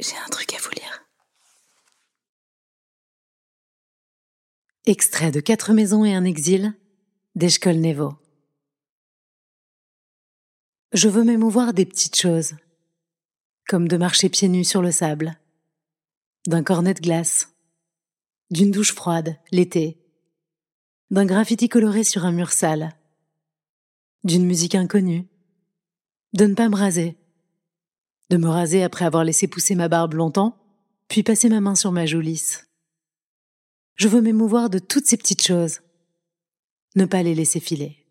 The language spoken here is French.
J'ai un truc à vous lire. Extrait de Quatre maisons et un exil d'Eshkol Nevo. Je veux m'émouvoir des petites choses, comme de marcher pieds nus sur le sable, d'un cornet de glace, d'une douche froide l'été, d'un graffiti coloré sur un mur sale, d'une musique inconnue, de ne pas me raser, de me raser après avoir laissé pousser ma barbe longtemps, puis passer ma main sur ma joue lisse. Je veux m'émouvoir de toutes ces petites choses, ne pas les laisser filer.